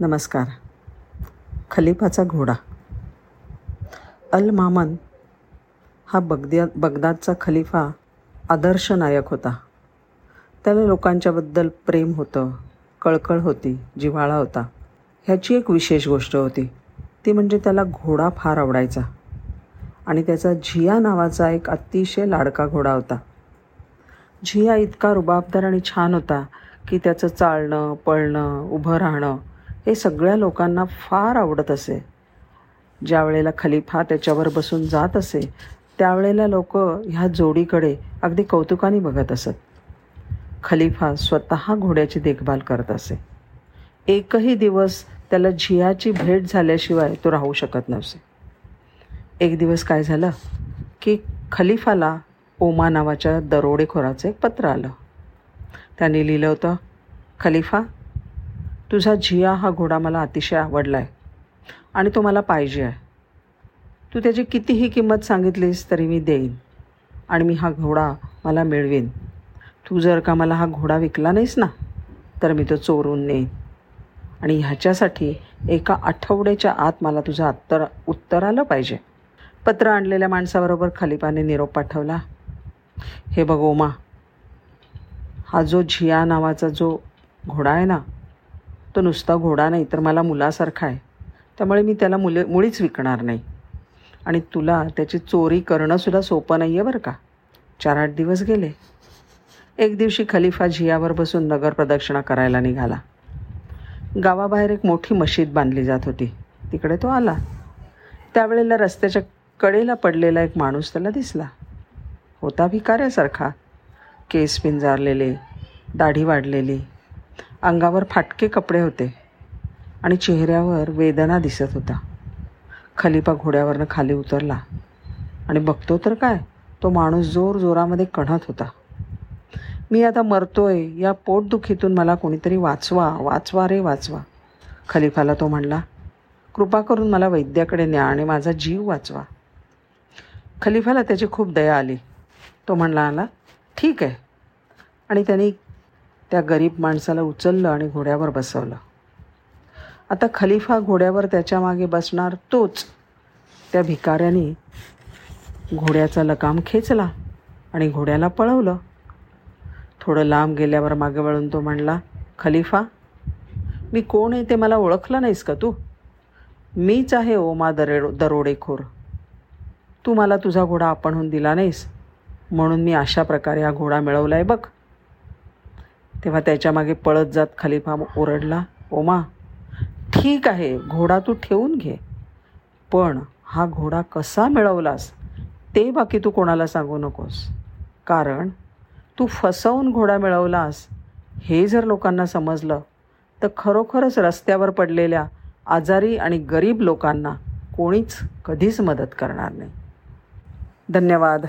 नमस्कार. खलिफाचा घोडा. अल मामन हा बगद्या बगदादचा खलिफा आदर्श नायक होता. त्याला लोकांच्याबद्दल प्रेम होतं कळकळ होती जिव्हाळा होता. ह्याची एक विशेष गोष्ट होती. ती म्हणजे त्याला घोडा फार आवडायचा. आणि त्याचा झिया नावाचा एक अतिशय लाडका घोडा होता. झिया इतका रुबाबदार आणि छान होता की त्याचं चालणं पळणं उभं राहणं हे सगळ्या लोकांना फार आवडत असे. ज्या वेळेला खलिफा त्याच्यावर बसून जात असे त्यावेळेला लोक ह्या जोडीकडे अगदी कौतुकाने बघत असत. खलिफा स्वतः घोड्याची देखभाल करत असे. एकही दिवस त्याला झियाची भेट झाल्याशिवाय तो राहू शकत नसे एक दिवस काय झालं की खलिफाला ओमा नावाच्या दरोडेखोराचं एक पत्र आलं. त्याने लिहिलं होतं खलिफा तुझा झिया हा घोडा मला अतिशय आवडला आहे आणि तो मला पाहिजे आहे. तू त्याची कितीही किंमत सांगितलीस तरी मी देईन. आणि मी हा घोडा मला मिळवीन. तू जर का मला हा घोडा विकला नाहीस ना तर मी तो चोरून नेईन. आणि ह्याच्यासाठी एका आठवड्याच्या आत मला तुझं अत्तर उत्तर आलं पाहिजे. पत्र आणलेल्या माणसाबरोबर खलिफाने निरोप पाठवला. हे बघ ओमा. हा जो झिया नावाचा जो घोडा आहे ना तो नुसता घोडा नाही तर मला मुलासारखा आहे. त्यामुळे मी त्याला मुले मुळीच विकणार नाही. आणि तुला त्याची चोरी करणंसुद्धा सोपं नाही आहे बरं का? चार आठ दिवस गेले. एक दिवशी खलिफा झियावर बसून नगर प्रदक्षिणा करायला निघाला. गावाबाहेर एक मोठी मशीद बांधली जात होती. तिकडे तो आला. त्यावेळेला रस्त्याच्या कडेला पडलेला एक माणूस त्याला दिसला. होता भिकाऱ्यासारखा. केस पिंजारलेले दाढी वाढलेली. अंगावर फाटके कपडे होते आणि चेहऱ्यावर वेदना दिसत होता. खलिफा घोड्यावरनं खाली उतरला आणि बघतो तर काय तो माणूस जोर जोरामध्ये कणत होता. मी आता मरतोय या पोटदुखीतून मला कोणीतरी वाचवा वाचवा रे वाचवा. खलिफाला तो म्हणला कृपा करून मला वैद्याकडे न्या आणि माझा जीव वाचवा. खलिफाला त्याची खूप दया आली. तो म्हणला आला ठीक आहे. आणि त्यांनी त्या गरीब माणसाला उचललं आणि घोड्यावर बसवलं. आता खलिफा घोड्यावर त्याच्यामागे बसणार तोच त्या भिकाऱ्याने घोड्याचा लकाम खेचला आणि घोड्याला पळवलं. थोडं लांब गेल्यावर मागे वळून तो म्हणला खलिफा मी कोण आहे ते मला ओळखलं नाहीस का तू? मीच आहे ओमा दरेडो दरोडेखोर. तू मला तुझा घोडा आपणहून दिला नाहीस. म्हणून मी अशा प्रकारे हा घोडा मिळवला आहे बघ. तेव्हा त्याच्यामागे पळत जात खलिफा ओरडला ओमा ठीक आहे घोडा तू ठेवून घे पण हा घोडा कसा मिळवलास ते बाकी तू कोणाला सांगू नकोस. कारण तू फसवून घोडा मिळवलास हे जर लोकांना समजलं तर खरोखरच रस्त्यावर पडलेल्या आजारी आणि गरीब लोकांना कोणीच कधीच मदत करणार नाही. धन्यवाद.